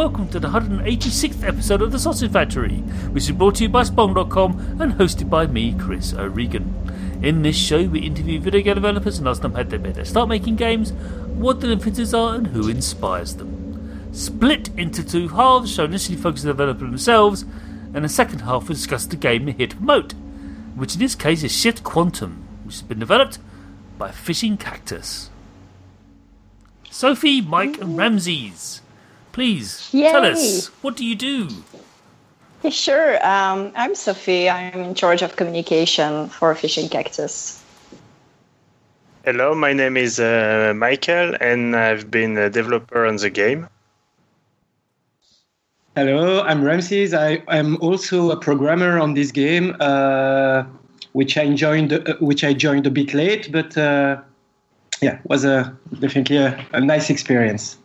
Welcome to the 186th episode of The Sausage Factory, which is brought to you by Spong.com and hosted by me, Chris O'Regan. In this show, we interview video game developers and ask them how they made their start making games, what their influences are, and who inspires them. Split into two halves, show initially focus on the developer themselves, and the second half will discuss the game they're here to promote, which in this case is Shift Quantum, which has been developed by Fishing Cactus. Sophie, Mike, and Ramses, please tell us what do you do? Yeah, sure. Um, I'm Sophie. I'm in charge of communication for Fishing Cactus. Hello, my name is uh, Michael, and I've been a developer on the game. Hello, I'm Ramses. I am also a programmer on this game, uh, which I joined, uh, which I joined a bit late, but uh, yeah, was a definitely a, a nice experience.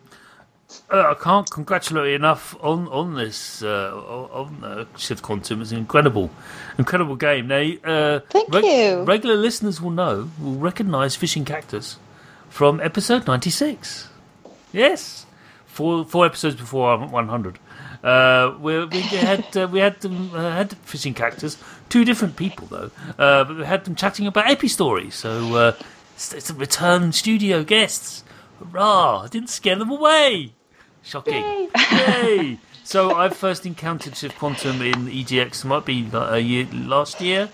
Uh, I can't congratulate you enough on on this uh, on uh, Shift Quantum. It's an incredible, incredible game. Now, uh, Thank you. Regular listeners will know will recognise Fishing Cactus from episode ninety six. Yes, four four episodes before one hundred. Uh, we, we had uh, we had them uh, had Fishing Cactus. Two different people though, uh, but we had them chatting about Epistory. So uh, it's, it's a return studio guests. Hurrah! I didn't scare them away. Shocking. Yay! So I first encountered Shift Quantum in EGX, might be like a year last year.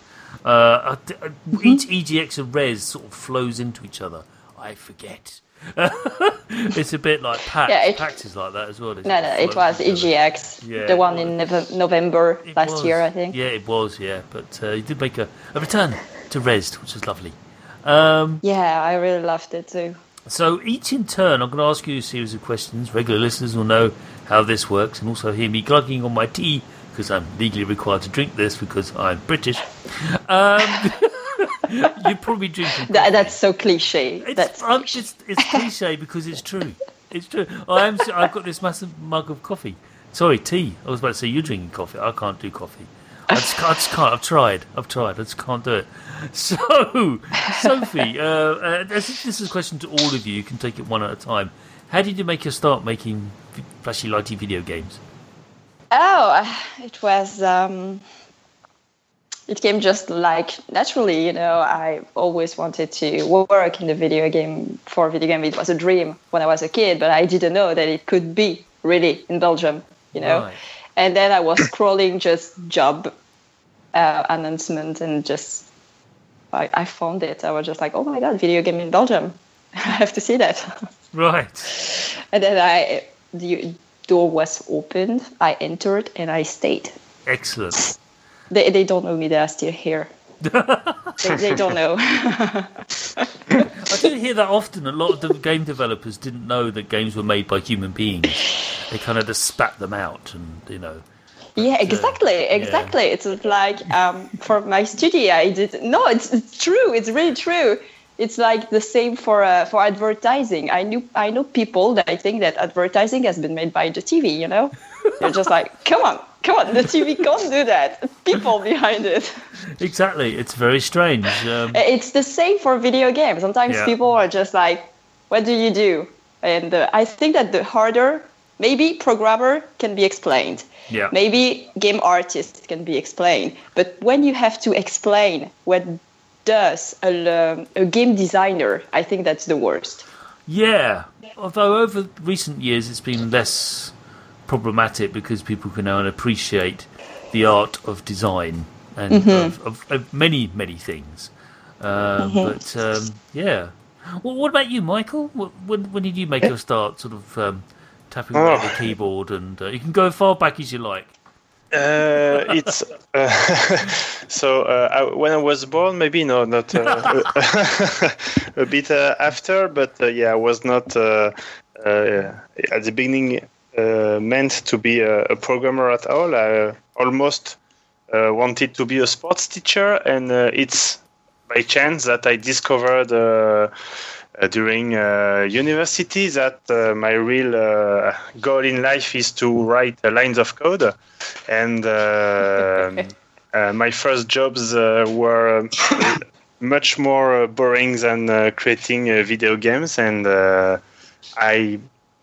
Uh, I- Each EGX and Res sort of flows into each other. I forget. it's a bit like PAX. Yeah, it- PAX is like that as well. No, no, it was EGX, Yeah, the one in November last was. year, I think. Yeah, it was. Yeah, but uh, he did make a, a return to Res, which was lovely. Um, Yeah, I really loved it too. So each in turn, I'm going to ask you a series of questions. Regular listeners will know how this works, and also hear me glugging on my tea because I'm legally required to drink this because I'm British. Um, you probably drinking. That, that's so cliche. It's, That's I'm just, it's cliche because it's true. It's true. I am. I've got this massive mug of coffee. Sorry, tea. I was about to say you're drinking coffee. I can't do coffee. I just, can't, I just can't. I've tried. I've tried. I just can't do it. So, Sophie, uh, uh, this, this is a question to all of you. You can take it one at a time. How did you make your start making flashy, lighty video games? Oh, it was. Um, it came just like naturally, you know. I always wanted to work in the video game for video game. It was a dream when I was a kid, but I didn't know that it could be really in Belgium, you know. Right. And then I was scrolling just job uh, announcement and just I, I found it. I was just like, oh my god, video game in Belgium. I have to see that. Right. and then I the door was opened. I entered and I stayed. Excellent. They, they don't know me. They are still here. They, they don't know. I didn't hear that often. A lot of the game developers didn't know that games were made by human beings. They kind of just spat them out, and you know. yeah, exactly, exactly. It's like um, for my studio, I did. No, it's, it's true. It's really true. It's like the same for uh, for advertising. I knew I know people that I think that advertising has been made by the TV. You know, they're just like, come on, come on, the TV can't do that. People behind it. Exactly. It's very strange. Um, It's the same for video games. Sometimes Yeah. people are just like, "What do you do?" And uh, I think that the harder, maybe programmer can be explained. Yeah. Maybe game artist can be explained. But when you have to explain what does a, um, a game designer, I think that's the worst. yeah. Although over recent years it's been less problematic because people can now appreciate the art of design and of, of, of many many things. Um, But um, yeah. Well, what about you, Michael? When, when did you make your start, sort of um, tapping away Oh. the keyboard? And uh, you can go as far back as you like. Uh, it's uh, so uh, I, when I was born, maybe no, not uh, a bit uh, after, but uh, yeah, I was not uh, uh, at the beginning uh, meant to be a, a programmer at all. I almost uh, wanted to be a sports teacher, and uh, it's by chance that I discovered. Uh, during uh, university, that uh, my real uh, goal in life is to write lines of code, and uh, uh, my first jobs uh, were uh, much more uh, boring than uh, creating uh, video games, and uh, I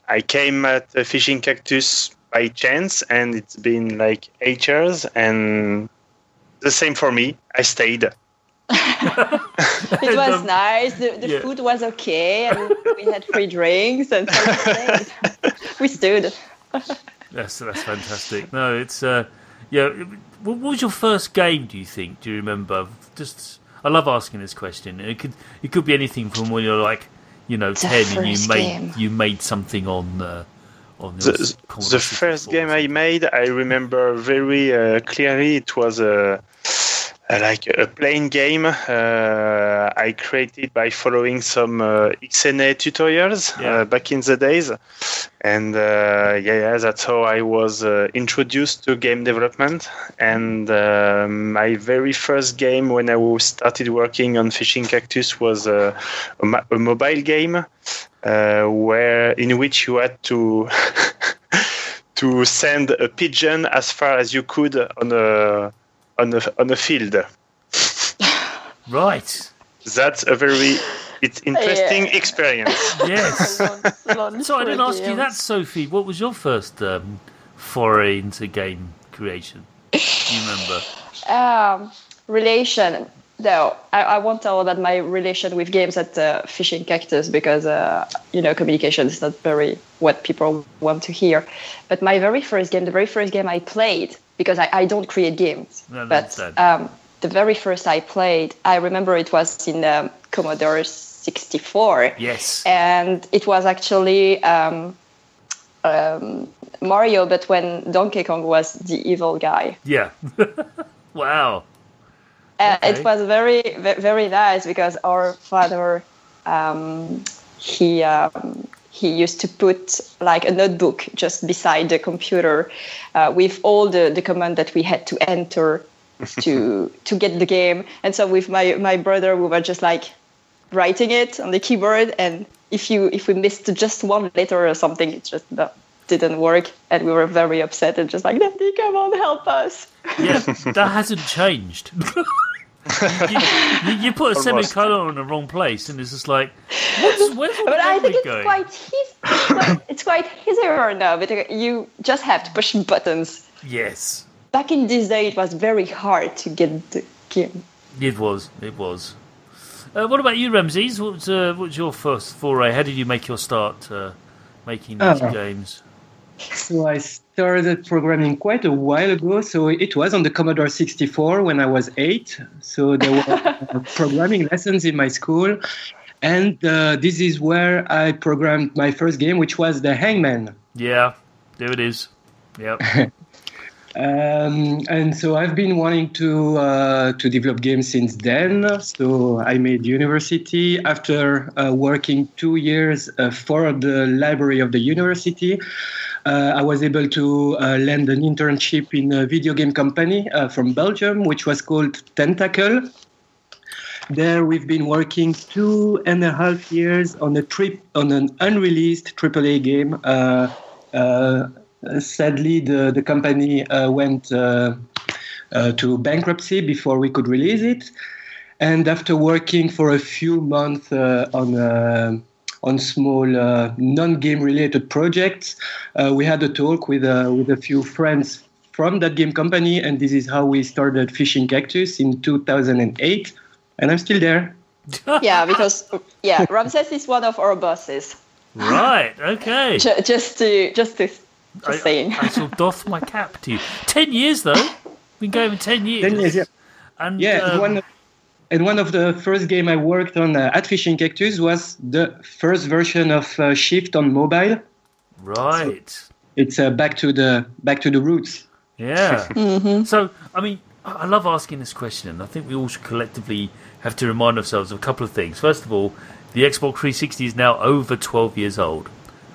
I came at Fishing Cactus by chance, and it's been like eight years, and the same for me. I stayed. it was nice. The, the Yeah. food was okay, and we had free drinks, and so we stayed. stood. That's that's fantastic. No, it's uh, yeah. What what was your first game? Do you think? Do you remember? Just, I love asking this question. It could it could be anything from when you're like, you know, The ten and you made game. you made something on uh, on The, your the first game I made, I remember very uh, clearly. It was a like a plain game uh, I created by following some uh, XNA tutorials Yeah. uh, back in the days, and uh, yeah, yeah, that's how I was uh, introduced to game development. And uh, my very first game when I started working on Fishing Cactus was uh, a, a mobile game uh, where in which you had to to send a pigeon as far as you could on a on a on a field. Right. That's a very it's interesting Yeah. experience. Yes. Long- so I didn't ask you that, Sophie. What was your first um, foray into game creation? Do you remember? Um, relation. No, I, I won't tell about my relation with games at uh, Fishing Cactus because uh, you know communication is not very what people want to hear. But my very first game, the very first game I played, because I, I don't create games, No, but um, the very first I played, I remember it was in um, Commodore 64 Yes. and it was actually um, um, Mario, but when Donkey Kong was the evil guy. Yeah. wow. Uh, Okay. It was very, very nice because our father, um, he um, he used to put like a notebook just beside the computer uh, with all the, the command that we had to enter to to get the game. And so with my my brother, we were just like writing it on the keyboard, and if you if we missed just one letter or something, it just uh, didn't work, and we were very upset and just like, Daddy, come on, help us. Yeah, that hasn't changed. you, you, you put a semicolon in the wrong place, and it's just like, what's, where's all the But I think it's going? quite easy. It's quite, it's quite easier now. But you just have to push buttons. Yes, Back in this day, it was very hard to get the game. it was. It was. Uh, what about you, Ramses? What was, uh, what was your first foray? How did you make your start uh, making these Oh. games? So I started programming quite a while ago. So it was on the Commodore 64 when I was eight. So there were uh, programming lessons in my school. And uh, this is where I programmed my first game, which was the Hangman. Yeah, there it is. Yep. Um, and so I've been wanting to uh, to develop games since then. So I made university after uh, working two years uh, for the library of the university. Uh, I was able to uh, land an internship in a video game company uh, from Belgium, which was called Tentacle. There, we've been working two and a half years on a trip on an unreleased AAA game. Uh, uh, sadly, the the company uh, went to bankruptcy before we could release it. And after working for a few months on on small uh, non-game related projects, uh, we had a talk with uh, with a few friends from that game company, and this is how we started Fishing Cactus in 2008. And I'm still there. Yeah, because yeah, Ramses is one of our bosses. right. Okay. Ju- Just to just to just I, saying. I shall doff my cap to you. Ten years though. Been going for ten years. 10 years, yeah. And Yeah, um, one of, and one of the first game I worked on uh, at Fishing Cactus was the first version of uh, Shift on mobile. right. It's uh, back to the back to the roots. Yeah. Mm-hmm. So, I mean, I I love asking this question, and I think we all should collectively have to remind ourselves of a couple of things. First of all, the Xbox 360 is now over 12 years old.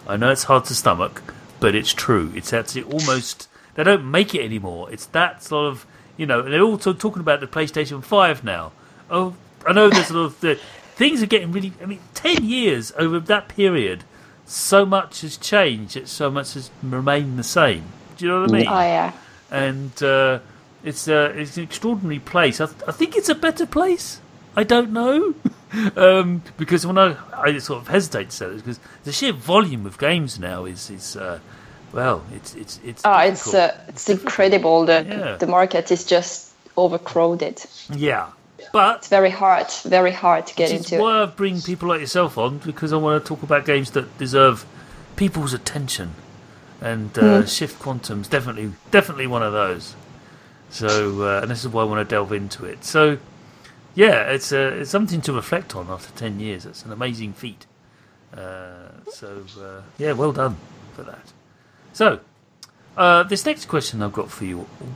I know it's hard to stomach, but it's true. It's actually almost. They don't make it anymore. It's that sort of. You know, and they're also talking about the PlayStation 5 now. Oh, I know there's a lot of. The, things are getting really. I mean, 10 years over that period, so much has changed, so much has remained the same. Do you know what I mean? Oh yeah. and uh, it's uh, it's an extraordinary place. I, th- I think it's a better place. I don't know. um, because when I, I sort of hesitate to say this because the sheer volume of games now is is uh, well, it's it's it's. Oh, it's uh, it's incredible. The Yeah. the market is just overcrowded. yeah, but It's very hard, very hard to get into. why I bring people like yourself on because I want to talk about games that deserve people's attention, and uh, Shift Quantum's definitely definitely one of those. So, uh, and this is why I want to delve into it. So, yeah, it's uh, it's something to reflect on after ten years. It's an amazing feat. Uh, so, uh, yeah, well done for that. So, uh, this next question I've got for you all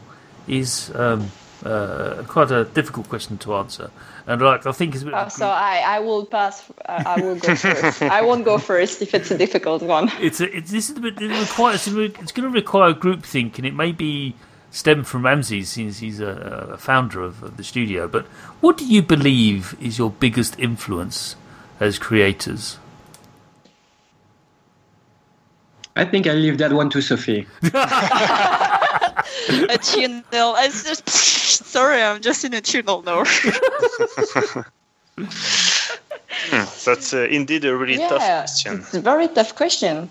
is um, uh, quite a difficult question to answer, and like I think is a bit Oh, so I, I will pass. I, I will go first. I won't go first if it's a difficult one. it's a, it's this is a bit it requires it's going to require group think and it may be stem from Ramses since he's a, a founder of, of the studio. But what do you believe is your biggest influence as creators? I think I leave that one to Sophie. a tunnel. It's just sorry, I'm just in a tunnel now. That's uh, indeed a really tough yeah, question. it's a very tough question.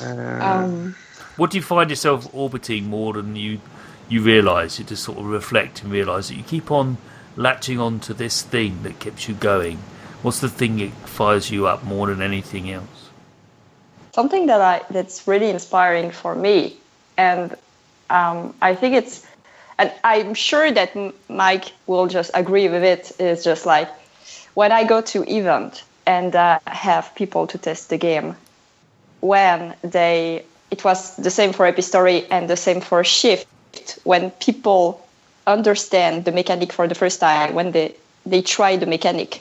Uh, Um, What do you find yourself orbiting more than you you realise? You just sort of reflect and realise that you keep on latching on to this thing that keeps you going. What's the thing that fires you up more than anything else? something that I that's really inspiring for me, and um, I think it's, and I'm sure that Mike will just agree with it. Is just like when I go to event and uh, have people to test the game, when they it was the same for Epistory and the same for Shift. When people understand the mechanic for the first time, when they they try the mechanic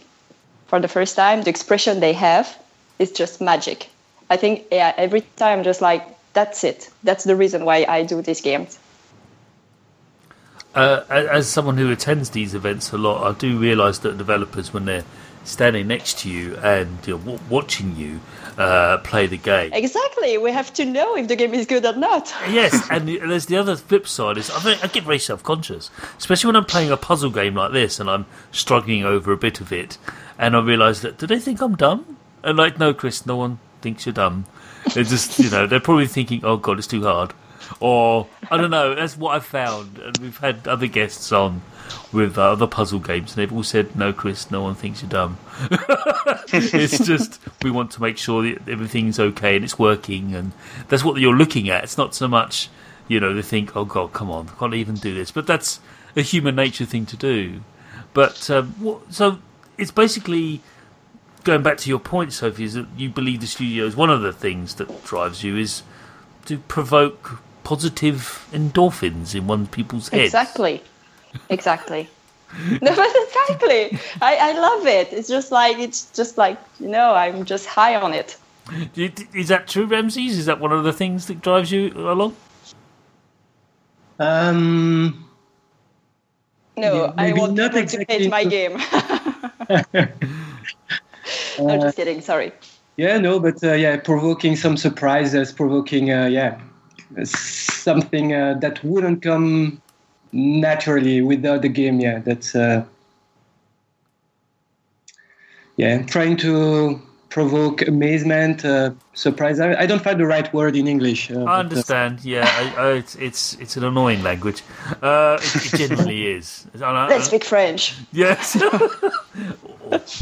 for the first time, the expression they have is just magic. I think yeah, every time just like that's it. That's the reason why I do these games. Uh, as someone who attends these events a lot, I do realise that developers, when they're standing next to you and you know, watching you uh, play the game, Exactly. We have to know if the game is good or not. yes, and there's the other flip side is I, I get very self conscious, especially when I'm playing a puzzle game like this and I'm struggling over a bit of it, and I realise that do they think I'm dumb? And like, no, Chris, no one thinks you're dumb. They're just, you know, they're probably thinking, oh god, it's too hard, or I don't know. That's what I've found, and we've had other guests on with uh, other puzzle games, and they've all said, no, Chris, no one thinks you're dumb. it's just we want to make sure that everything's okay and it's working, and that's what you're looking at. It's not so much, you know, they think, oh god, come on, I can't even do this. But that's a human nature thing to do. But um, so it's basically going back to your point, Sophie, is that you believe the studio is one of the things that drives you is to provoke positive endorphins in one people's heads. Exactly. Exactly. no, but exactly. I, I love it. It's just like it's just like you know I'm just high on it. Do you- Is that true, Ramses? Is that one of the things that drives you along? Um, No, Yeah, I maybe want not people to exactly my game. I'm uh, just kidding. Sorry. yeah, no, but uh, yeah, provoking some surprises, provoking, uh, yeah, something uh, that wouldn't come naturally without the game. Yeah, that's uh, yeah, trying to provoke amazement, uh, surprise. I, I don't find the right word in English. Uh, but, I uh, understand. Yeah, I, I, it's it's it's an annoying language. Uh, it, it generally is. Let's speak French. Yes.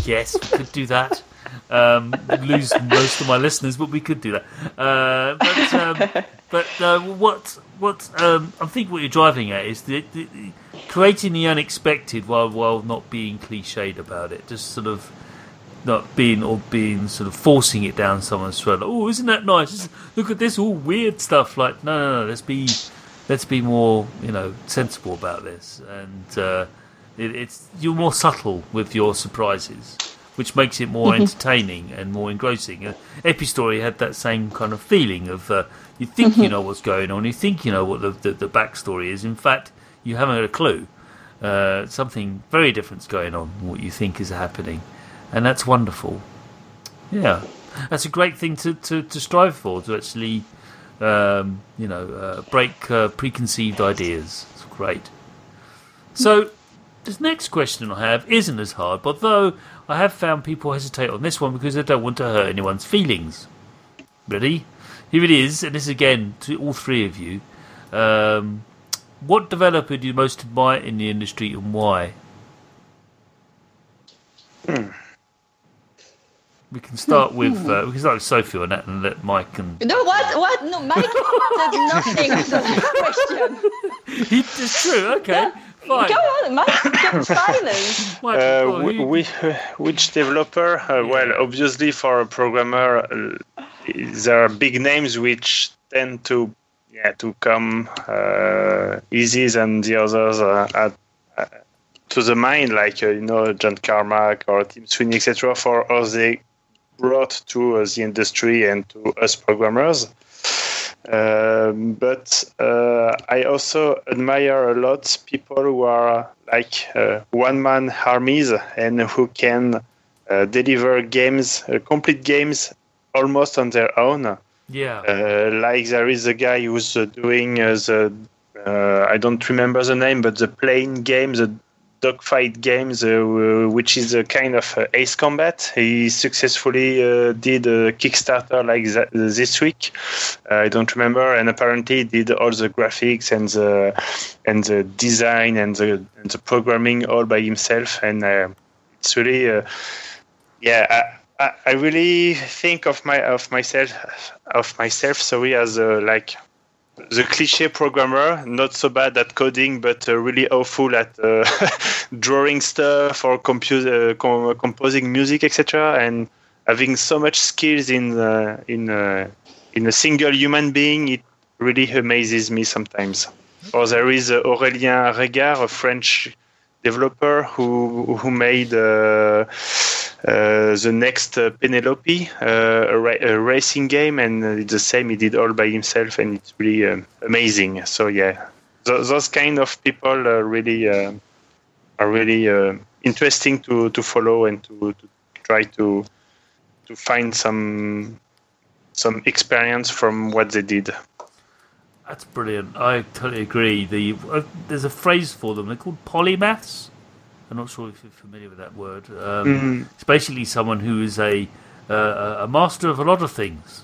Yes, we could do that. Um, lose most of my listeners, but we could do that. Uh, but um, but uh, what what um, I think what you're driving at is the, the, the creating the unexpected while while not being cliched about it. Just sort of not being or being sort of forcing it down someone's throat. Like, oh, isn't that nice? Look at this all weird stuff. Like no, no, no. Let's be let's be more you know sensible about this and. Uh, it, it's you're more subtle with your surprises, which makes it more entertaining and more engrossing. Uh, Epistory had that same kind of feeling of uh, you think you know what's going on, you think you know what the, the, the backstory is. In fact, you haven't a clue. Uh, something very different's going on. What you think is happening, and that's wonderful. Yeah, that's a great thing to, to, to strive for. To actually, um, you know, uh, break uh, preconceived ideas. It's great. So, this next question I have isn't as hard, but though I have found people hesitate on this one because they don't want to hurt anyone's feelings. Ready? Here it is, and this again to all three of you. Um, what developer do you most admire in the industry and why? We can start with uh, we can start with Sophie on that and let Mike and No, what? What? No, Mike said nothing on the question. it's true. Okay, fine. Go on, Mike kept silence. Uh, whi- you- whi- which developer? Uh, Well, obviously, for a programmer, uh, there are big names which tend to yeah to come uh, easy than the others uh, at, uh, to the mind, like uh, you know John Carmack or Tim Sweeney, etc. For us, they brought to uh, the industry and to us programmers. Um, but uh, I also admire a lot people who are like uh, one-man armies and who can uh, deliver games, uh, complete games, almost on their own. yeah, Uh, like there is a guy who's uh, doing uh, the uh, I don't remember the name, but the plane game, the dogfight games, uh, which is a kind of uh, Ace Combat. He successfully uh, did a Kickstarter like that this week. Uh, I don't remember, and apparently did all the graphics and the and the design and the and the programming all by himself, and uh, it's really uh, yeah. I, I, really think of my of myself of myself sorry as like the cliche programmer, not so bad at coding, but uh, really awful at uh, drawing stuff or uh, com- composing music, etc. And having so much skills in uh, in uh, in a single human being, it really amazes me sometimes. Or there is Aurélien Regard, a French developer who who made. Uh, the next uh, Penelope, uh, a, ra- a racing game, and uh, it's the same. He did all by himself, and it's really um, amazing. So yeah, Th- those kind of people are really are really uh, interesting to, to follow and to, to try to to find some some experience from what they did. that's brilliant. I totally agree. The there's a phrase for them. They're called polymaths. I'm not sure if you're familiar with that word. Um, It's basically someone who is a uh, a master of a lot of things.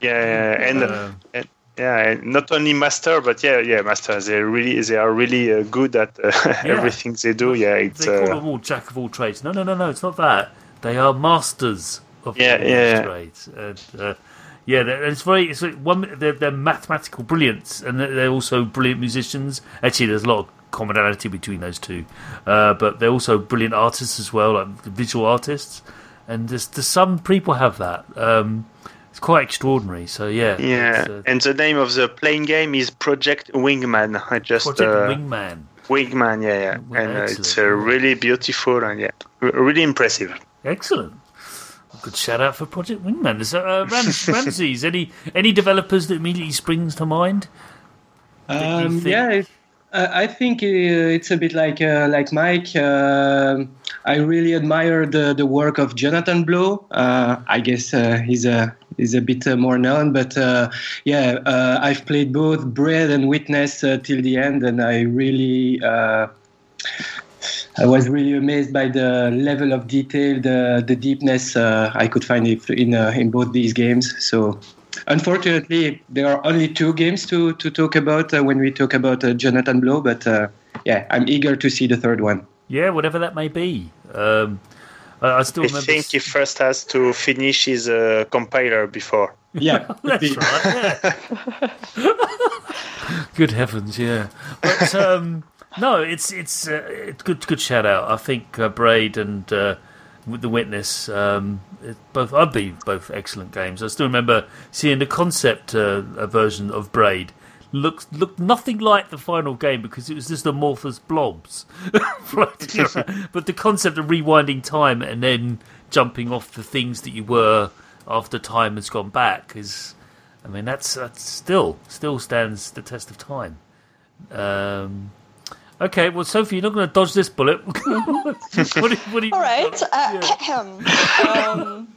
Yeah, and, Uh, and yeah, and not only master, but yeah, yeah, master. They really they are really uh, good at uh, everything they do. Yeah, it's they call uh, them all jack of all trades. No, no, no, no. It's not that. They are masters of Yeah, all yeah. trades. And, uh, yeah, they're- it's very. It's like one. They're, they're mathematical brilliance, and they're they're also brilliant musicians. Actually, there's a lot of commonality between those two, uh, but they're also brilliant artists as well, like visual artists. And there's, there's some people have that. Um, it's quite extraordinary. So yeah, Yeah, uh, and the name of the playing game is Project Wingman. I just Project uh, Wingman. Wingman, yeah, yeah, Well, and uh, it's uh, really beautiful and yeah, r- really impressive. Excellent. Good shout out for Project Wingman. Is that, uh, Ram- Ramses, any any developers that immediately springs to mind? Um, yeah, it- I think it's a bit like uh, like Mike. Uh, I really admire the, the work of Jonathan Blow. Uh, I guess uh, he's a he's a bit uh, more known, but uh, yeah, I've played both Braid and Witness till the end, and I really. I was really amazed by the level of detail, the the deepness I could find in in both these games. So, unfortunately, there are only two games to to talk about uh, when we talk about uh, Jonathan Blow. But uh, yeah, I'm eager to see the third one. Yeah, whatever that may be. Um, I, I still I remember. think he first has to finish his uh, compiler before. Yeah, That's right. Yeah. good heavens, yeah. But um, no, it's it's uh, it's good good shout out. I think uh, Braid and uh, with the Witness, um, it, both I'd be both excellent games. I still remember seeing the concept uh, a version of Braid. Looked looked nothing like the final game because it was just amorphous blobs floating around. But the concept of rewinding time and then jumping off the things that you were after time has gone back is, I mean, that's that's still still stands the test of time. Um, okay, well, Sophie, you're not going to dodge this bullet. what you- what you, All right. Uh, um,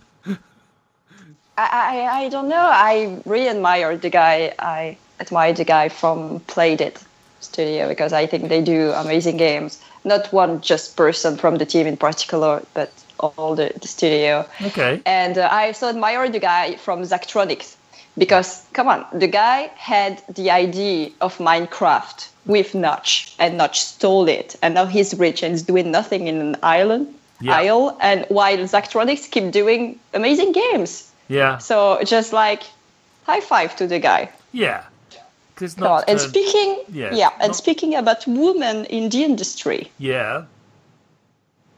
I, I I don't know. I really admire the guy. I admire the guy from Playdead Studio because I think they do amazing games. Not one just person from the team in particular, but all the, the studio. Okay. And uh, I so admire the guy from Zachtronics because come on, the guy had the idea of Minecraft with Notch, and Notch stole it, and now he's rich and is doing nothing in an island. Yeah. Isle, and while Zachtronics keep doing amazing games. Yeah. So just like high five to the guy. Yeah. Because Come on. not. And uh, speaking, yeah, yeah, and not- speaking about women in the industry, yeah.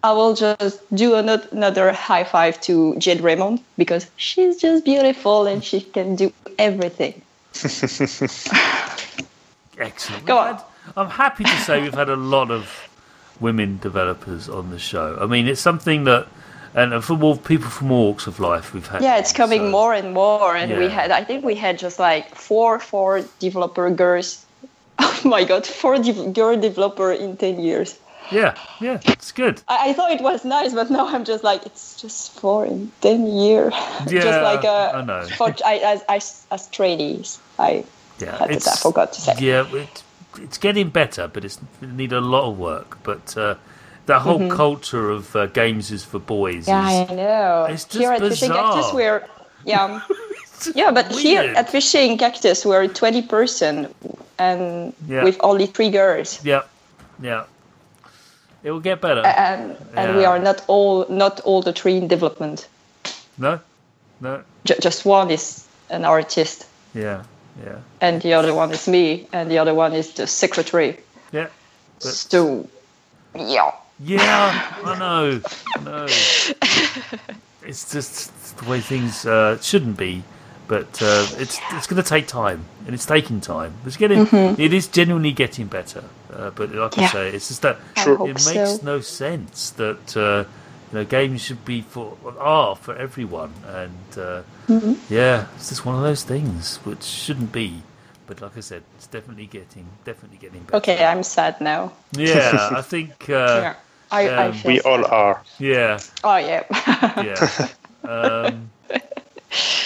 I will just do another high five to Jade Raymond because she's just beautiful and she can do everything. Excellent. Go on. I'm happy to say we've had a lot of women developers on the show. I mean, it's something that, and from all people from all walks of life, we've had. Yeah, it's coming so- more and more, and we had I think we had just like four four developer girls. Oh my god, four dev- girl developer in ten years. Yeah, yeah, it's good. I, I thought it was nice, but now I'm just like it's just four in ten years. Yeah, just like uh, know. For, I, as, as as trainees, I Yeah, had to, I forgot to say. Yeah, it, it's getting better, but it's it need a lot of work. But uh, that whole culture of uh, games is for boys. Mm-hmm. Yeah, is, I know. it's just here at Fishing bizarre. Cactus, we're yeah, yeah, but here at Fishing Cactus, we're twenty person, and Yeah. with only three girls. yeah, yeah. It will get better. and and we are not all not all the three in development. no, no. J- just one is an artist, Yeah, yeah, and the other one is me, and the other one is the secretary. yeah. But- So, yeah, Yeah, I know. I know. It's just the way things uh, shouldn't be, but uh, it's it's going to take time, and it's taking time. It's getting, it is genuinely getting better. Uh, but like I say, it's just that I it makes so. no sense that uh, you know games should be for are for everyone, and uh, Mm-hmm. yeah, it's just one of those things which shouldn't be. But like I said, it's definitely getting definitely getting better. Okay, I'm sad now. Yeah, I think. Uh, yeah, I, I um, feel We sad. all are. yeah. Oh yeah. yeah. Um,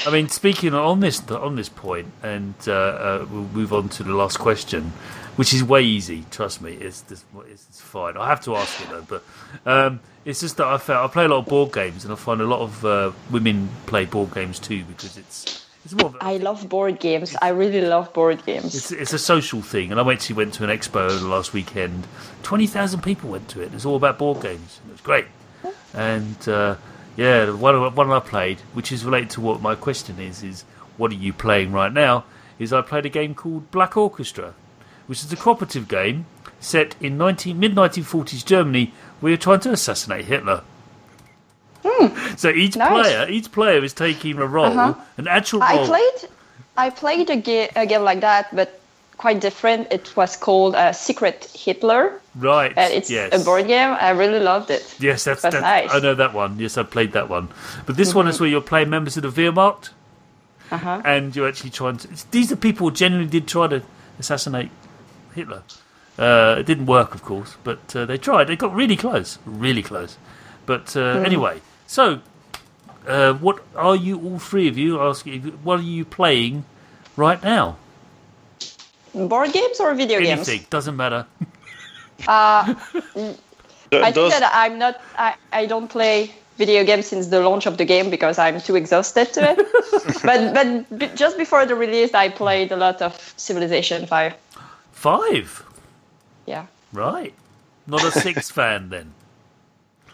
I mean, speaking on this on this point, and uh, uh, we'll move on to the last question, which is way easy. Trust me, it's it's, it's fine. I have to ask it though, but um, it's just that I found I play a lot of board games, and I find a lot of uh, women play board games too because it's it's more. Of a, I love board games. I really love board games. it's, it's a social thing, and I actually went to an expo last weekend. Twenty thousand people went to it. It's all about board games. It was great, and uh, yeah, the one one I played, which is related to what my question is, is what are you playing right now? Is I played a game called Black Orchestra, which is a cooperative game set in 19, mid 1940s Germany, where you're trying to assassinate Hitler. So each. Nice. player, each player is taking a role, Uh-huh. an actual role. I played, I played a, ga- a game like that, but quite different. It was called uh, Secret Hitler. right? And it's yes. a board game. I really loved it. Yes, that's, That's that's nice. I know that one. Yes, I played that one. But this one is where you're playing members of the Wehrmacht, Uh-huh. and you're actually trying to. These are people who genuinely did try to assassinate Hitler. Uh, it didn't work, of course, but uh, they tried. They got really close, really close. But uh, anyway, so uh, what are you all three of you asking? What are you playing right now? Board games or video Anything games? doesn't matter. Uh, I think that I'm not. I, I don't play video games since the launch of the game because I'm too exhausted to it. but but b- just before the release, I played a lot of Civilization Five. Five, Yeah. right? Not a six fan then.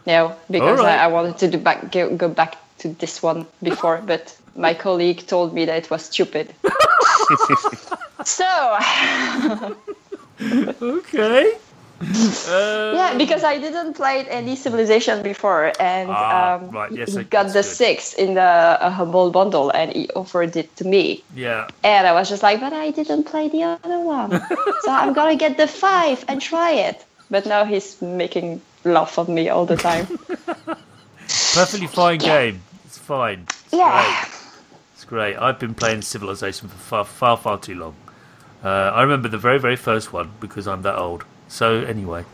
No, because right. I, I wanted to do back go, go back to this one before, but my colleague told me that it was stupid. so Okay. Uh, yeah, because I didn't play any Civilization before, and Ah, um, right, yes, he got the good. six in the uh, humble bundle, and he offered it to me. Yeah. And I was just like, but I didn't play the other one. so I'm gonna get the five and try it. But now he's making laugh of me all the time. Perfectly fine game. It's fine. It's Yeah. Great. It's great. I've been playing Civilization for far, far, far too long. Uh, I remember the very, very first one because I'm that old. So anyway,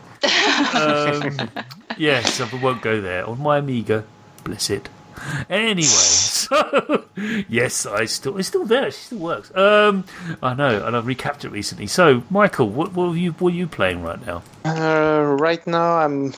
um, yes, I won't go there on my Amiga. Bless it. Anyway, so yes, I still it's still there. It still works. Um, I know, and I've recapped it recently. So, Michael, what, what are you what are you playing right now? Uh, right now, I'm,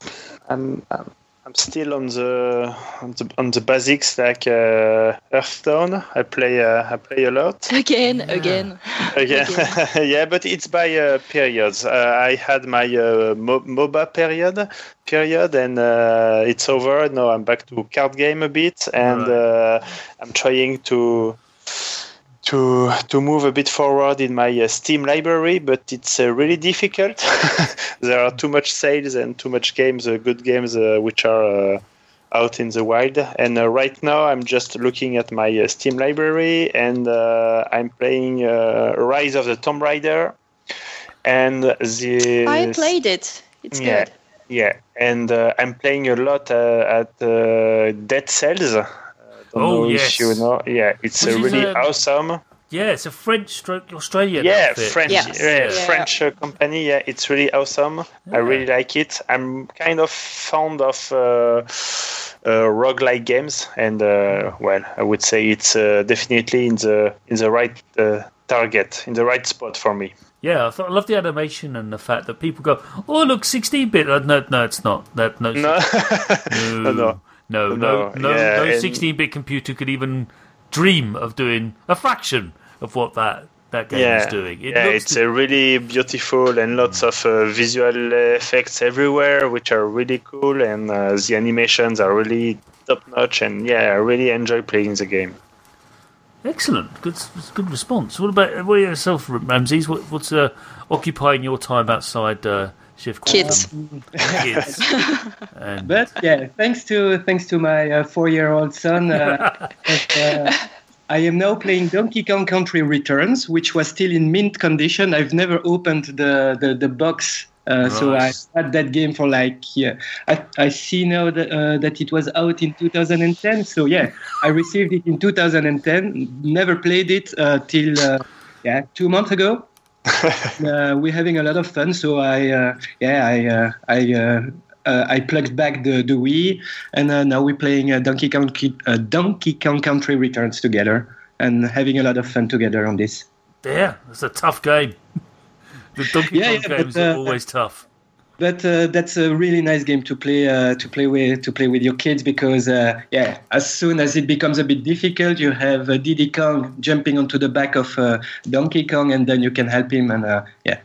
I'm, I'm, I'm still on the on the, on the basics like uh, Hearthstone. I play uh, I play a lot. Again, again. Again, yeah, but it's by uh, periods. Uh, I had my uh, Mo- MOBA period, period, and uh, it's over. Now I'm back to card game a bit, and uh, I'm trying to to to move a bit forward in my uh, Steam library, but it's uh, really difficult. there are too much sales and too much games, uh, good games, uh, which are uh, out in the wild. And uh, right now, I'm just looking at my uh, Steam library, and uh, I'm playing uh, Rise of the Tomb Raider, and the I played it. It's yeah, good. yeah, and uh, I'm playing a lot uh, at uh, Dead Cells. Don't Oh, know yes. if you know. Yeah, it's Which is, really um, awesome. Yeah, it's a French stroke Australian. Yeah, outfit. French, Yes. yeah, Yeah. French uh, company. Yeah, it's really awesome. I really like it. I'm kind of fond of uh, uh, roguelike games, and uh, well, I would say it's uh, definitely in the in the right uh, target, in the right spot for me. Yeah, I, thought, I love the animation and the fact that people go, "Oh, look, 16-bit." Uh, no, no, it's not. That no, No, no, no. No, no, no, No, yeah, no and- 16-bit computer could even dream of doing a fraction of what that that game yeah, is doing. It yeah, it's uh, really beautiful and lots of uh, visual effects everywhere, which are really cool, and uh, the animations are really top notch. And yeah, I really enjoy playing the game. excellent. Good, good response. What about what about yourself, Ramses? What, what's uh, occupying your time outside shift? Kids. kids. and But yeah, thanks to thanks to my uh, four-year-old son, uh, uh, I am now playing Donkey Kong Country Returns, which was still in mint condition. I've never opened the the, the box, uh, so I Nice. had that game for like yeah. I, I see now that uh, that it was out in 2010. So yeah, I received it in 2010. Never played it uh, till uh, yeah two months ago. uh, we're having a lot of fun. So I, uh, yeah, I, uh, I, uh, uh, I plugged back the, the Wii, and uh, now we're playing uh, Donkey Kong, uh, Donkey Kong Country Returns together, and having a lot of fun together on this. yeah, it's a tough game. The Donkey Yeah, Kong yeah, but, games are uh, always tough. But uh, that's a really nice game to play uh, to play with to play with your kids because uh, yeah, as soon as it becomes a bit difficult, you have uh, Diddy Kong jumping onto the back of uh, Donkey Kong, and then you can help him, and uh, yeah,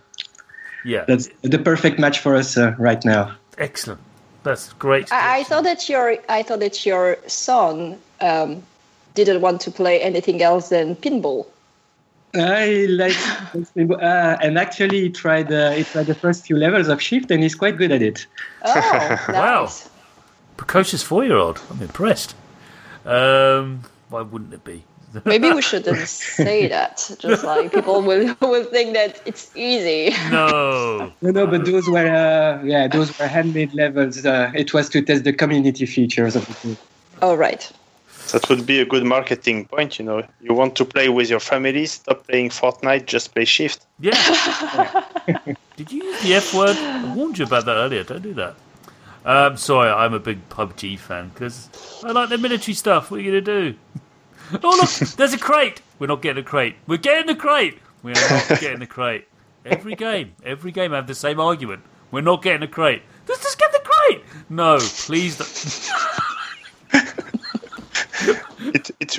Yeah, that's the perfect match for us uh, right now. excellent. That's great. I, I thought that your I thought that your son um, didn't want to play anything else than pinball. I like, uh, and actually, he tried uh, he tried the first few levels of Shift, and he's quite good at it. Oh, nice. Wow. Precocious four-year-old. I'm impressed. Um, why wouldn't it be? Maybe we shouldn't say that. Just like people will will think that it's easy. No. No, no, but those were uh, yeah, those were handmade levels. Uh, it was to test the community features of the game. All right. That would be a good marketing point, you know. You want to play with your family, stop playing Fortnite, just play Shift. Yeah. Did you use the F word? I warned you about that earlier. Don't do that. Um, sorry, I'm a big PUBG fan because I like the military stuff. What are you going to do? Oh, look, there's a crate. We're not getting a crate. We're getting the crate. We're not getting the crate. Every game, every game, I have the same argument. We're not getting a crate. Let's just get the crate. No, please don't.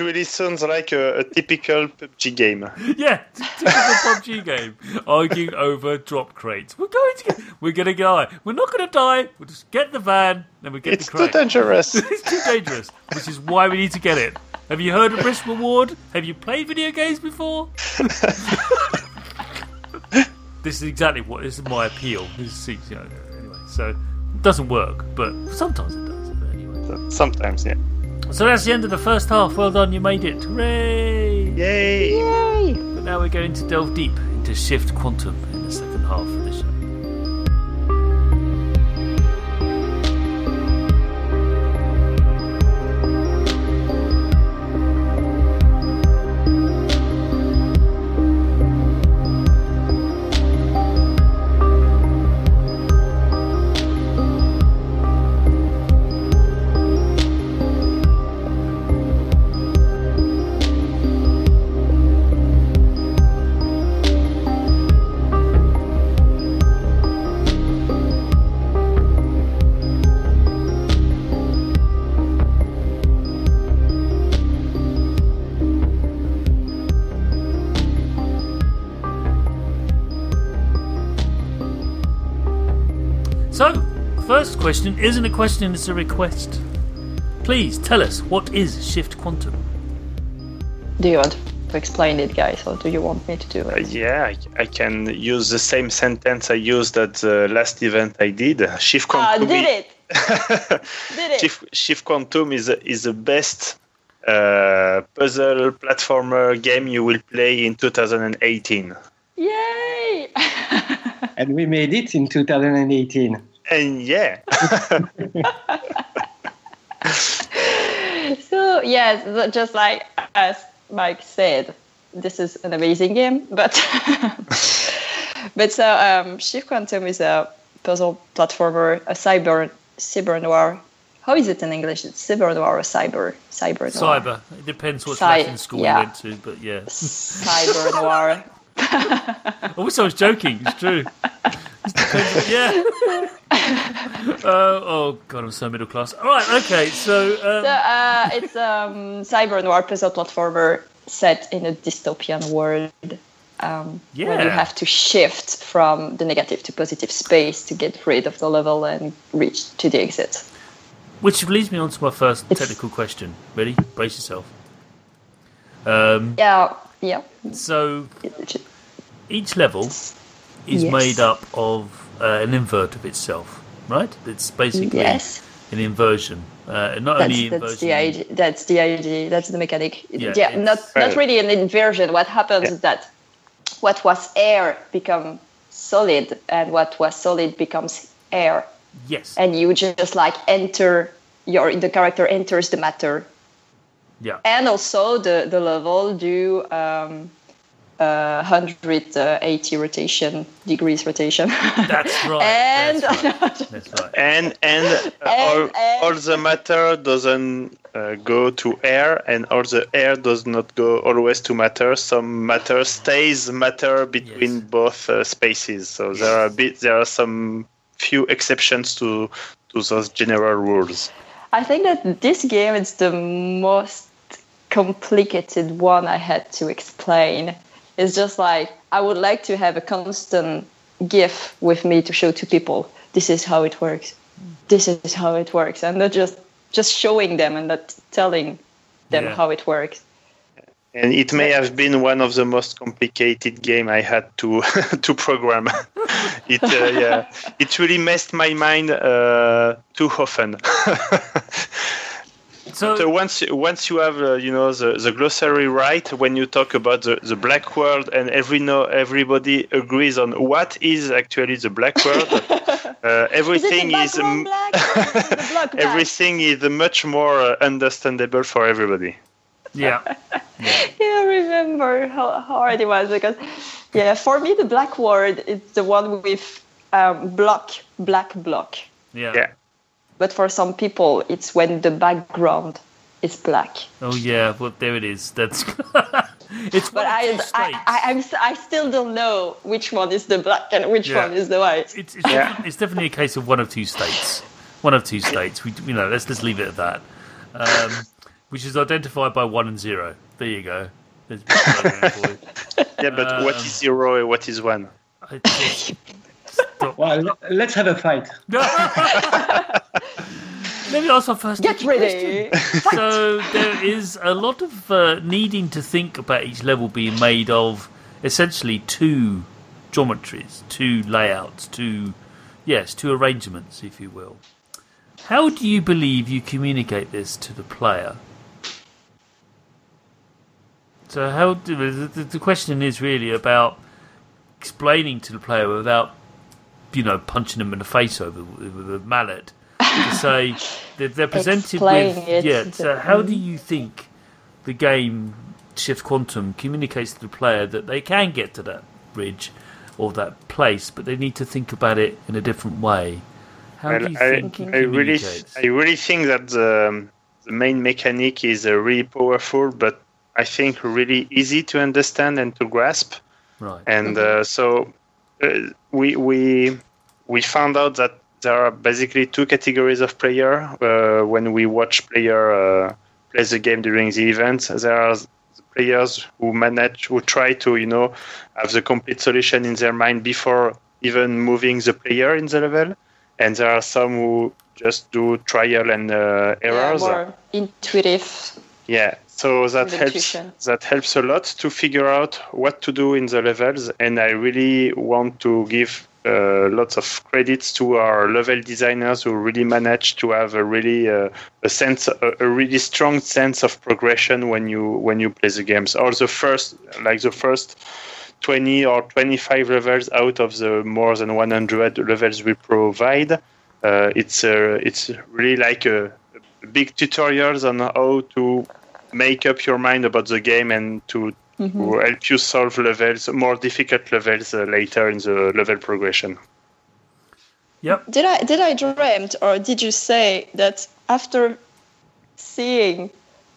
It, really sounds like a, a typical PUBG game. Yeah, typical PUBG game. Arguing over drop crates. We're going to get. We're going to die. We're not going to die. We'll just get the van, then we get the crates. It's too dangerous. it's too dangerous, which is why we need to get it. Have you heard of risk reward? Have you played video games before? this is exactly what this is my appeal. This is, you know, anyway, so it doesn't work, but sometimes it does. But anyway, Sometimes, yeah. So that's the end of the first half. Well done, you made it! Hooray! Yay! Yay! But now we're going to delve deep into Shift Quantum in the second half of the show. Question isn't a question, it's a request. Please tell us what is Shift Quantum? Do you want to explain it, guys, or do you want me to do Uh, it? yeah, I, I can use the same sentence I used at the last event I did. Shift Ah, Quantum. did it! Did it! Shift, Shift Quantum is is the best uh, puzzle platformer game you will play in 2018. Yay! And we made it in 2018. And yeah, so yes, just like as Mike said, this is an amazing game. But but so um, Shift Quantum is a puzzle platformer, a cyber cyber noir. How is it in English? It's cyber noir or cyber cyber noir. Cyber. It depends what Cy- Latin school yeah. you went to, but yeah. Cyber noir. I wish I was joking. It's true. Yeah. Uh, oh god, I'm so middle class. All right, okay. So, um, So, uh, it's um, cyber noir puzzle platformer set in a dystopian world. Um, Where you have to shift from the negative to positive space to get rid of the level and reach to the exit. which leads me on to my first It's- technical question. Ready? Brace yourself. Um, Yeah, yeah. so each level is Yes. made up of uh, an invert of itself, right? It's basically Yes, an inversion. Uh, not that's, only that's the idea. That's the idea. That's the mechanic. Yeah, Yeah, it's- not not really an inversion. What happens is that what was air become solid, and what was solid becomes air. Yes. and you just like enter your the character enters the matter yeah. and also the the level do um uh, 180 rotation degrees rotation That's right. and That's right. That's right. and and, uh, all, and- all the matter doesn't uh, go to air, and all the air does not go always to matter. Some matter stays matter between Yes. both uh, spaces. So there are a bit there are some few exceptions to to those general rules. i think that this game is the most complicated one i had to explain it's just like i would like to have a constant gif with me to show to people this is how it works this is how it works and not just just showing them and not telling them Yeah. how it works And it may have been one of the most complicated game I had to to program. it uh, yeah, it really messed my mind uh, too often. So, So once once you have uh, you know the, the glossary right when you talk about the, the black world and every no everybody agrees on what is actually the black world uh, Is it the everything is, background um, black or is it the block black? everything is much more uh, understandable for everybody yeah. Yeah, I remember how how hard it was because yeah, for me the black word is the one with um, block black block. Yeah. yeah But for some people, it's when the background is black. Oh yeah, well there it is. That's it's But I, I. I, I'm, s- I still don't know which one is the black and which Yeah. one is the white. it's it's, defi- it's definitely a case of one of two states. One of two states. We you know let's let's leave it at that. Um, which is identified by one and zero. There you go. There's a bit of program for you. yeah but what Um, is zero and what is one I just- Well, let's have a fight. Let me ask our first Get question. ready. so there is a lot of uh, needing to think about each level being made of essentially two geometries, two layouts, two yes, two arrangements, if you will. How do you believe you communicate this to the player? So how do, the, the- question is really about explaining to the player without you know punching them in the face over with a mallet to say that they're presented Explain with it yeah. So how do you think the game Shift Quantum communicates to the player that they can get to that bridge or that place, but they need to think about it in a different way? How Well, do you I, think it I really, communicates? I really think that the, the main mechanic is uh, really powerful, but I think really easy to understand and to grasp. right. And uh, so uh, we we we found out that there are basically two categories of player uh, when we watch player uh, play the game during the event. There are players who manage who try to you know have the complete solution in their mind before even moving the player in the level. and there are some who just do trial and uh, Yeah, errors. more intuitive. Yeah, so that helps. That helps a lot to figure out what to do in the levels, and I really want to give uh, lots of credits to our level designers who really managed to have a really uh, a sense, a, a really strong sense of progression when you when you play the games. Or the first, like the first. 20 or 25 levels out of the more than 100 levels we provide. Uh, it's uh, it's really like a, a big tutorials on how to make up your mind about the game and to, to help you solve levels, more difficult levels uh, later in the level progression. Yep. Did I did I dreamt or did you say that after seeing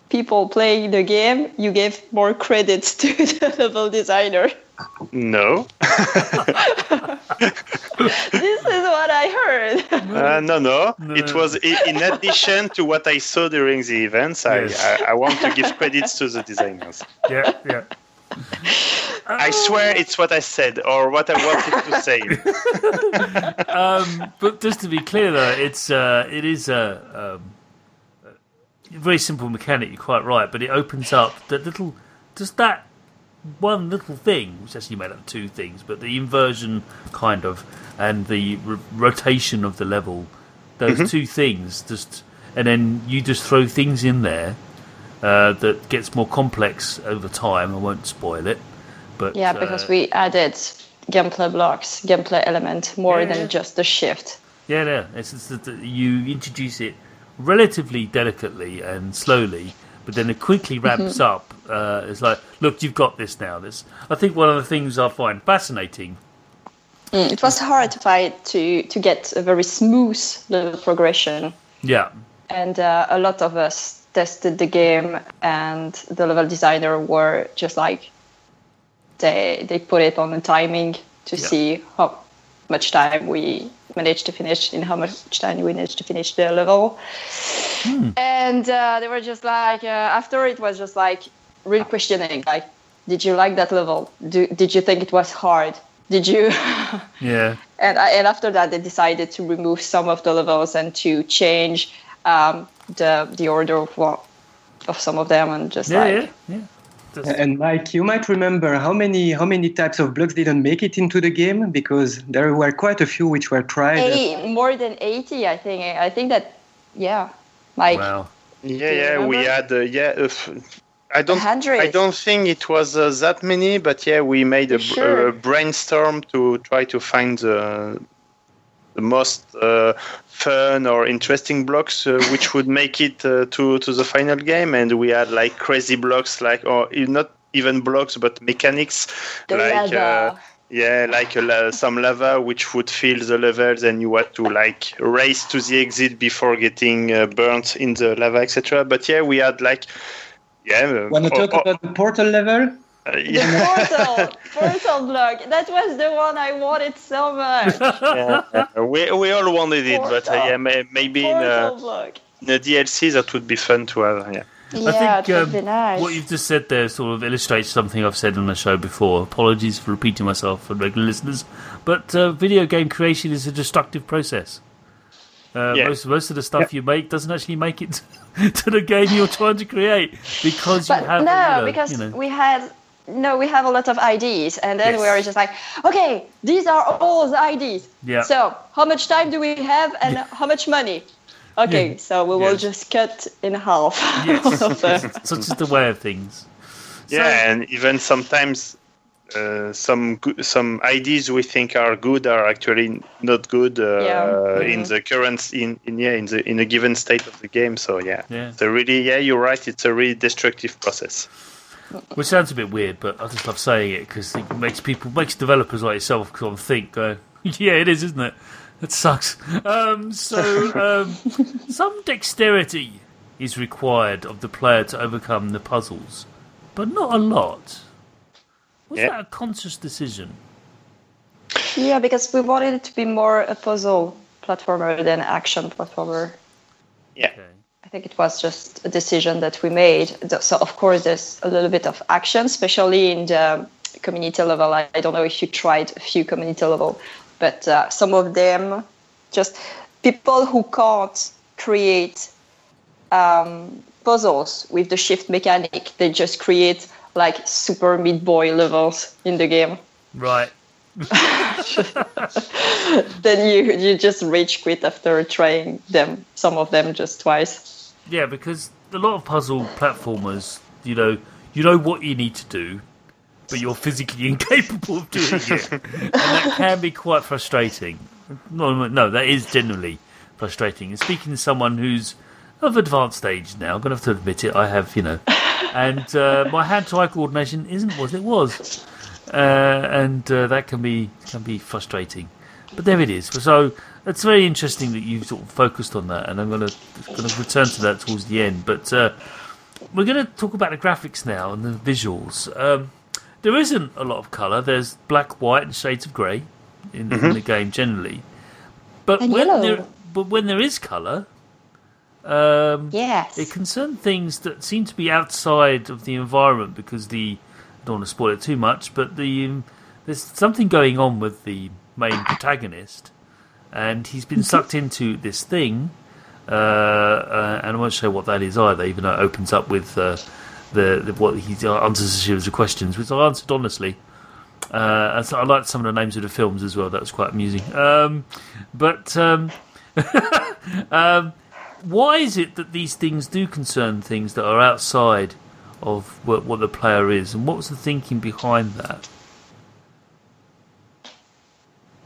people playing the game, you gave more credits to the level designer? No, this is what I heard. uh, no, no, No. It was in addition to what I saw during the events. I, Yes. I, I want to give credits to the designers. Yeah, yeah. I swear it's what I said or what I wanted to say. um, but just to be clear, though, it's uh, it is a, um, a very simple mechanic. You're quite right, but it opens up that little, Does that one little thing, which actually made up two things, but the inversion kind of and the r- rotation of the level, those two things just, and then you just throw things in there uh, that gets more complex over time. I won't spoil it, but yeah, uh, because we added gameplay blocks, gameplay element more Yeah, than yeah. just the shift. Yeah, yeah. It's, it's that that you introduce it relatively delicately and slowly, but then it quickly ramps up. Uh, it's like, look, you've got this now. This, I think, one of the things I find fascinating. Mm, It was hard to find to to get a very smooth level progression. Yeah, and uh, a lot of us tested the game and the level designer were just like they they put it on the timing to Yeah. see how much time we managed to finish in how much time we managed to finish the level. And uh, they were just like uh, after it was just like really questioning like did you like that level? Do, did you think it was hard? Did you yeah, and I, and after that they decided to remove some of the levels and to change um, the the order of what of some of them and just yeah, like yeah, yeah. That's- And Mike, you might remember how many how many types of blocks didn't make it into the game because there were quite a few which were tried. eight, more than 80 i think i think that yeah like wow. Yeah, you yeah, we had uh, yeah. uh, f- I don't. hundred. I don't think it was uh, that many, but yeah, we made a, Sure. a brainstorm to try to find the the most uh, fun or interesting blocks uh, which would make it uh, to to the final game, and we had like crazy blocks, like or not even blocks, but mechanics, the like. Uh, yeah, like a, some lava which would fill the levels, and you had to like race to the exit before getting uh, burnt in the lava, etc. But yeah, we had like, yeah. uh, Want to oh, talk oh, about the portal level? Uh, the yeah, portal portal block that was the one i wanted so much yeah, yeah. we we all wanted it, but uh, yeah, may, maybe in a, block in a DLC that would be fun to have. Yeah. yeah I think would be um, nice what you've just said there sort of illustrates something I've said on the show before. Apologies for repeating myself for regular listeners, but uh, video game creation is a destructive process. Uh, Yeah. most most of the stuff you make doesn't actually make it to the game you're trying to create because but you have no you know, because you know. we had no we have a lot of IDs and then we are just like okay these are all the IDs Yeah. so how much time do we have and how much money okay Yeah. so we will Yes. just cut in half Yes. all of such is the way of things. So- Yeah, and even sometimes uh, some go- some ideas we think are good are actually not good uh, Yeah. in Mhm. the current in, in yeah in the in a given state of the game. So yeah, Yeah. so really yeah, you're right. It's a really destructive process. Which sounds a bit weird, but I just love saying it because it makes people, makes developers like yourself kind of think, go, yeah, it is, isn't it? That sucks. Um, so, um, some dexterity is required of the player to overcome the puzzles, but not a lot. Was Yeah. that a conscious decision? yeah because we wanted it to be more a puzzle platformer than action platformer Yeah, Okay. I think it was just a decision that we made. So of course there's a little bit of action, especially in the community level. I, I don't know if you tried a few community level, but uh, some of them just people who can't create um, puzzles with the shift mechanic. They just create like super meat boy levels in the game. Right. then you you just rage quit after trying them. Some of them just twice. Yeah, because a lot of puzzle platformers, you know, you know what you need to do, but you're physically incapable of doing it, and that can be quite frustrating. No, no, that is generally frustrating. And speaking to someone who's of advanced age now, I'm going to have to admit it. I have, you know, and uh, my hand-to-eye coordination isn't what it was, uh, and uh, that can be can be frustrating. But there it is. So it's very interesting that you've sort of focused on that, and I'm going to going to return to that towards the end. But uh, we're going to talk about the graphics now and the visuals. Um, there isn't a lot of color. There's black, white, and shades of grey in, in the game generally. But And when yellow. there, but when there is color, um, Yes. it concern things that seem to be outside of the environment because the I don't want to spoil it too much, but the um, there's something going on with the main protagonist, and he's been sucked into this thing, uh, uh, and I won't show what that is either, even though it opens up with uh, the, the what he answers a series of questions, which I answered honestly. Uh, I liked some of the names of the films as well. That was quite amusing. Um, but um, um, why is it that these things do concern things that are outside of what, what the player is, and what was the thinking behind that?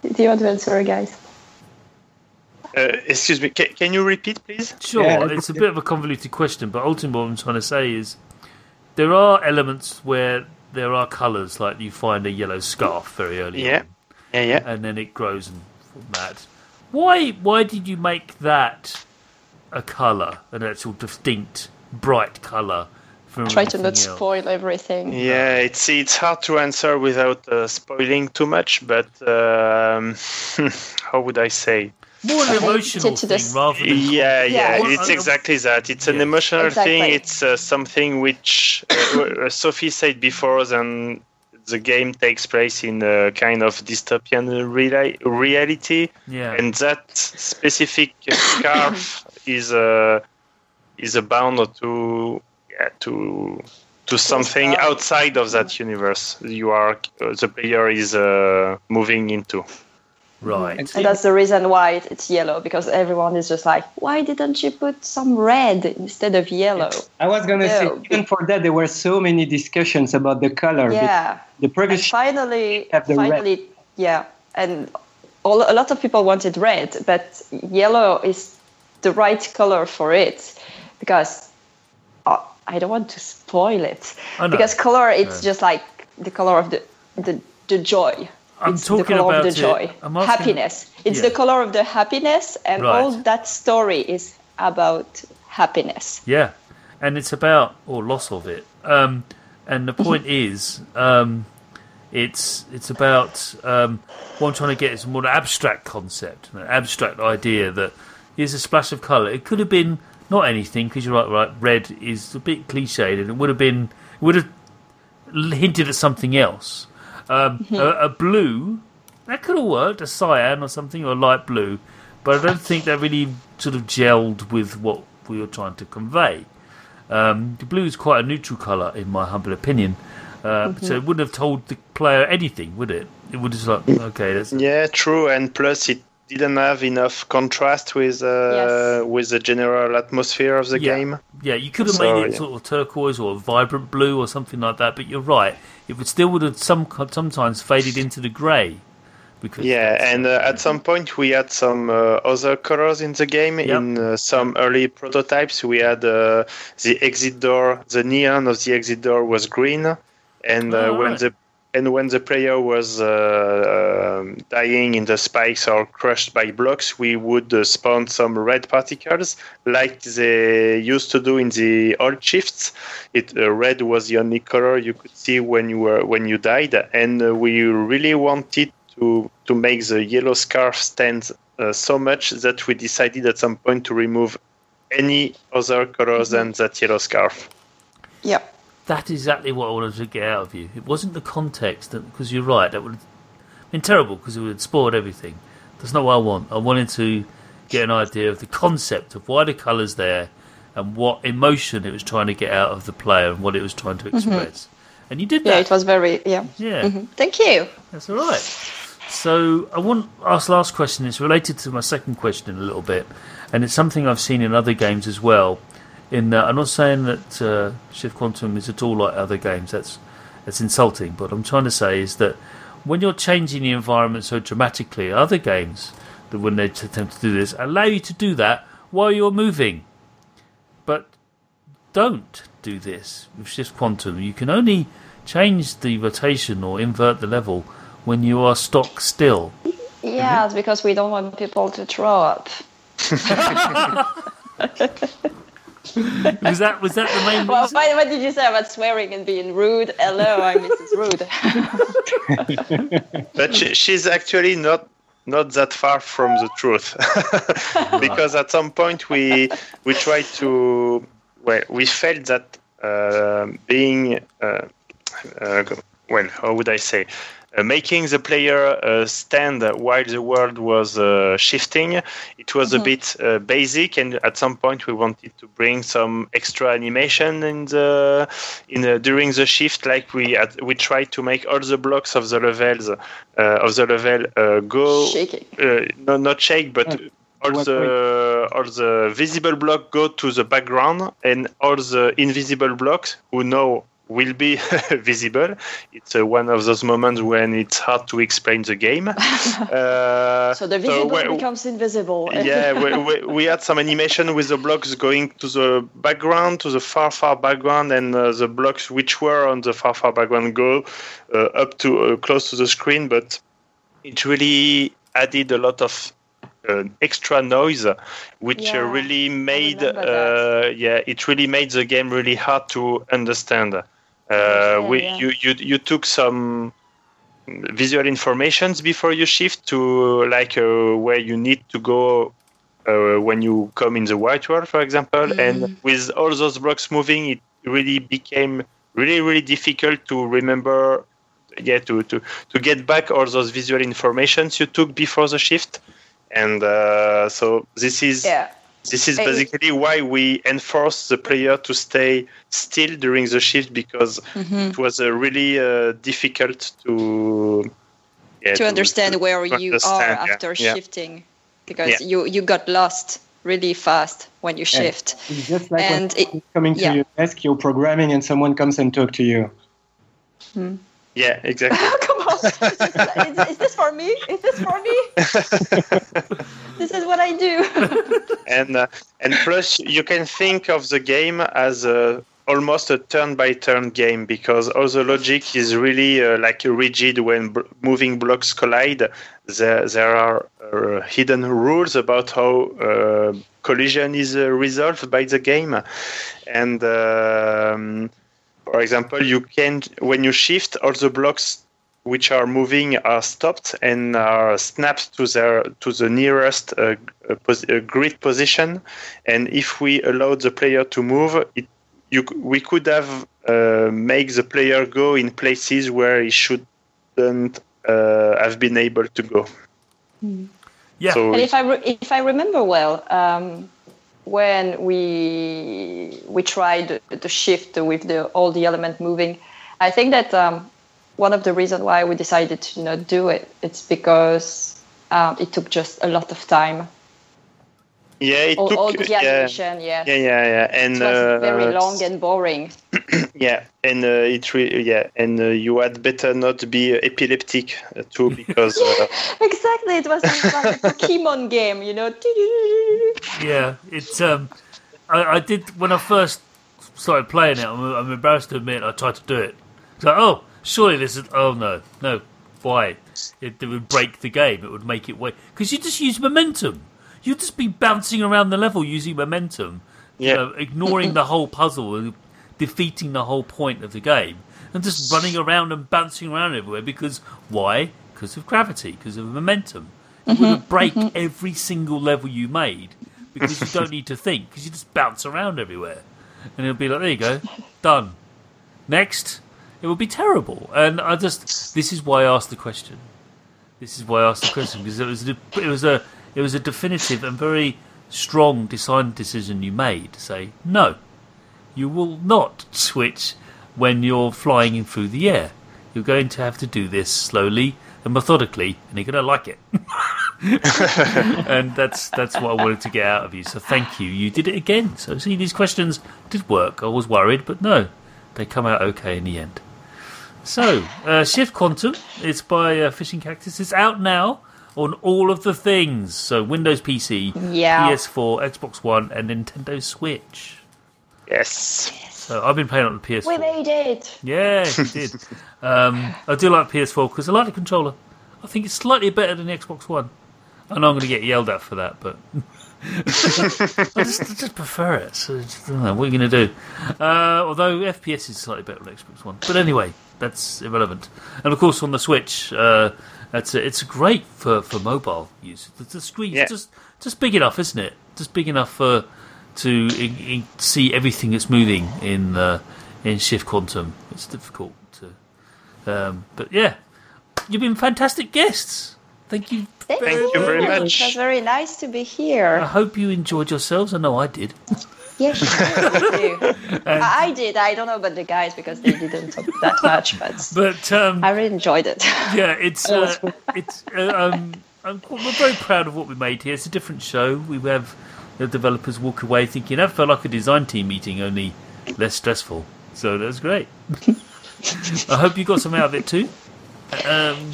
Do you want to answer, guys? Uh, excuse me, can, can you repeat, please? Sure, Yeah, it's a bit of a convoluted question, but ultimately what I'm trying to say is there are elements where there are colours, like you find a yellow scarf very early Yeah, on, yeah, yeah. and then it grows and from that. Why? Why did you make that a colour, an actual distinct, bright colour? Try to everything not else? spoil everything. Yeah, it's it's hard to answer without uh, spoiling too much, but um, how would I say? More an emotional to thing this- rather than Yeah, yeah, Yeah. it's exactly that. It's an Yes. emotional thing. It's uh, something which uh, uh, Sophie said before. Then the game takes place in a kind of dystopian reali- reality, yeah. and that specific scarf is uh, is a bound to yeah, to to something outside of that universe. You are uh, the player is uh, moving into. Right. And that's the reason why it's yellow because everyone is just like, why didn't you put some red instead of yellow? I was gonna Yeah. say, even for that, there were so many discussions about the color. Yeah. The And previous finally, have the red. finally, yeah. And all, a lot of people wanted red, but yellow is the right color for it because uh, I don't want to spoil it. I know. Because color, it's No. just like the color of the the, the joy. I'm it's talking the color about of the joy. Happiness. It's Yeah. the color of the happiness, and Right. all that story is about happiness. Yeah, and it's about or loss of it. Um, and the point is, um, it's it's about um, what I'm trying to get is a more abstract concept, an abstract idea that here's a splash of colour. It could have been not anything because you're right. Right, red is a bit cliched, and it would have been it would have hinted at something else. Um, a, a blue that could have worked, a cyan or something, or a light blue, but I don't think that really sort of gelled with what we were trying to convey. Um, the blue is quite a neutral colour, in my humble opinion. Uh, So it wouldn't have told the player anything, would it? It would just like, okay, that's Yeah, true, and plus it didn't have enough contrast with uh, Yes. with the general atmosphere of the Yeah. game. yeah. You could have So, made it yeah. sort of turquoise or vibrant blue or something like that. But you're right; it would still would have some sometimes faded into the grey. Because Yeah, and uh, at some point we had some uh, other colors in the game. Yep. In uh, some early prototypes, we had uh, the exit door. The neon of the exit door was green, and uh, Oh, when right. the and when the player was uh, um, dying in the spikes or crushed by blocks, we would uh, spawn some red particles, like they used to do in the old shifts. It uh, red was the only color you could see when you were when you died, and uh, we really wanted to to make the yellow scarf stand uh, so much that we decided at some point to remove any other colors than that yellow scarf. Yeah. That's exactly what I wanted to get out of you. It wasn't the context, because you're right. That would have been terrible because it would have spoiled everything. That's not what I want. I wanted to get an idea of the concept of why the colours there and what emotion it was trying to get out of the player and what it was trying to express. And you did that. Yeah, it was very yeah. Yeah, Mhm. Thank you. that's all right. So I want to ask the last question. It's related to my second question a little bit, and it's something I've seen in other games as well. In that, I'm not saying that uh, Shift Quantum is at all like other games. That's that's insulting. But I'm trying to say is that when you're changing the environment so dramatically, other games that when they attempt to do this allow you to do that while you're moving, but don't do this with Shift Quantum. You can only change the rotation or invert the level when you are stock still. Yeah, it's because we don't want people to throw up. Was that was that the main Well, reason? why, what did you say about swearing and being rude? Hello, I'm Mrs. Rude. but she, she's actually not not that far from the truth because at some point we we tried to well we felt that uh, being uh, uh, well how would I say uh, making the player uh, stand while the world was uh, shifting. It was a bit uh, basic and at some point we wanted to bring some extra animation in the in the, during the shift like we had, we tried to make all the blocks of the levels uh, of the level uh, go Shaking. uh, no, not shake, but Uh, all what the all the visible block go to the background, and all the invisible blocks who know will be visible. It's uh, one of those moments when it's hard to explain the game. Uh, So the visible we- becomes invisible. yeah, we, we, we had some animation with the blocks going to the background, to the far, far background, and uh, the blocks which were on the far, far background go uh, up to uh, close to the screen. But it really added a lot of uh, extra noise, which uh, Yeah, really made uh, yeah, it really made the game really hard to understand. Uh, we, yeah. you, you you took some visual informations before you shift to like uh, where you need to go uh, when you come in the white world, for example. And with all those blocks moving, it really became really really difficult to remember. Yeah, to, to, to get back all those visual informations you took before the shift, and uh, so this is yeah. This is basically why we enforce the player to stay still during the shift because Mm-hmm. it was uh, really uh, difficult to yeah, to understand where to you understand, are yeah, after yeah. shifting because Yeah. you you got lost really fast when you Yeah. shift It's just like And when it- coming to yeah. your desk, you're programming, and someone comes and talk to you. Yeah, exactly. Come on. is, is this for me? Is this for me? this is what I do. and uh, and plus you can think of the game as a, almost a turn-by-turn game because all the logic is really uh, like rigid when b- moving blocks collide. There there are uh, hidden rules about how uh, collision is uh, resolved by the game, and. Um, for example, you can when you shift, all the blocks which are moving are stopped and are snapped to their to the nearest uh, uh, pos- uh, grid position. And if we allow the player to move, it you we could have uh, make the player go in places where he shouldn't uh, have been able to go. Yeah. So And if I re- if I remember well, um, when we we tried the shift with the all the element moving, I think that um, one of the reasons why we decided to not do it it's because um, it took just a lot of time. yeah, it All, took all the yeah, animation, yeah, yeah, yeah, yeah, and it was uh, very long and boring. Yeah, and uh, it re- yeah, and uh, you had better not be epileptic uh, too because uh, Exactly, it was like a Pokemon game, you know. Yeah, it's um, I, I did when I first started playing it. I'm, I'm embarrassed to admit I tried to do it. It's like, oh, surely this is. Oh no, no, why? It, it would break the game. It would make it wait because you just use momentum. You'd just be bouncing around the level using momentum, you know, ignoring the whole puzzle and defeating the whole point of the game, and just running around and bouncing around everywhere. Because why? Because of gravity. Because of momentum. It mm-hmm. would break mm-hmm. every single level you made because you don't need to think because you just bounce around everywhere, and it'll be like, there you go, done. Next, it would be terrible. And I just this is why I asked the question This is why I asked the question because it was a, it was a it was a definitive and very strong design decision you made to say no, you will not switch when you're flying in through the air. You're going to have to do this slowly and methodically, and you're going to like it. and that's that's what I wanted to get out of you. So thank you. You did it again. So see, these questions did work. I was worried, but no, they come out okay in the end. So uh, Shift Quantum. It's by uh, Fishing Cactus. It's out now on all of the things. So Windows PC, Yeah. PS4, Xbox One, and Nintendo Switch. Yes. So I've been playing on the PS4. We made it. Yeah, you did. um, I do like PS4 because I like the controller. I think it's slightly better than the Xbox One. I know I'm going to get yelled at for that, but I, just, I just prefer it. So just, I don't know, what are you going to do? Uh, although FPS is slightly better on Xbox One, but anyway, that's irrelevant. And of course, on the Switch, uh, that's it's great for, for mobile use. The, the screen's Yeah. just just big enough, isn't it? Just big enough for to in, in, see everything that's moving in uh, in Shift Quantum. It's difficult to, um, but yeah, you've been fantastic guests. Thank you. Thank, Thank you very much. It was very nice to be here. I hope you enjoyed yourselves. I know I did. Yeah, sure. I I did. I don't know about the guys because they didn't talk that much, but But um, I really enjoyed it. yeah, it's uh, it's uh, um, I'm, we're very proud of what we made here. It's a different show. We have the developers walk away thinking that felt like a design team meeting, only less stressful. So that's great. I hope you got something out of it too. Um,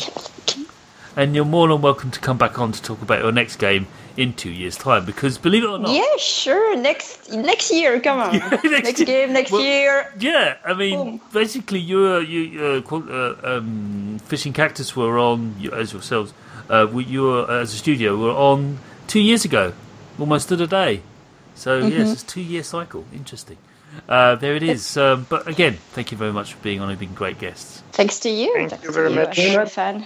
and you're more than welcome to come back on to talk about your next game in two years' time. Because believe it or not, yeah, sure. Next next year, come on. Yeah, next next, year. game, next Well- year. Yeah, I mean, Boom. basically, you're you uh, qual- uh, um, fishing cactus were on as yourselves. Uh, you were uh, as a studio were on two years ago, almost to the day. So yes, it's a two year cycle. Interesting. Uh, there it is. Um, but again, thank you very much for being on. You've great guests. Thanks to you. Thank Thanks you to very you. much. I'm a fan.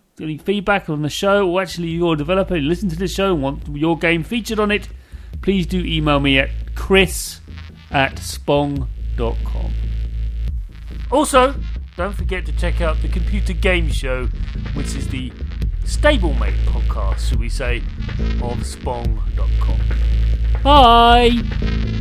any feedback on the show, or actually you're a developer, listen to this show and want your game featured on it, please do email me at chris at spong.com. Also, don't forget to check out the Computer Game Show, which is the stablemate podcast, should we say, of spong.com. Bye!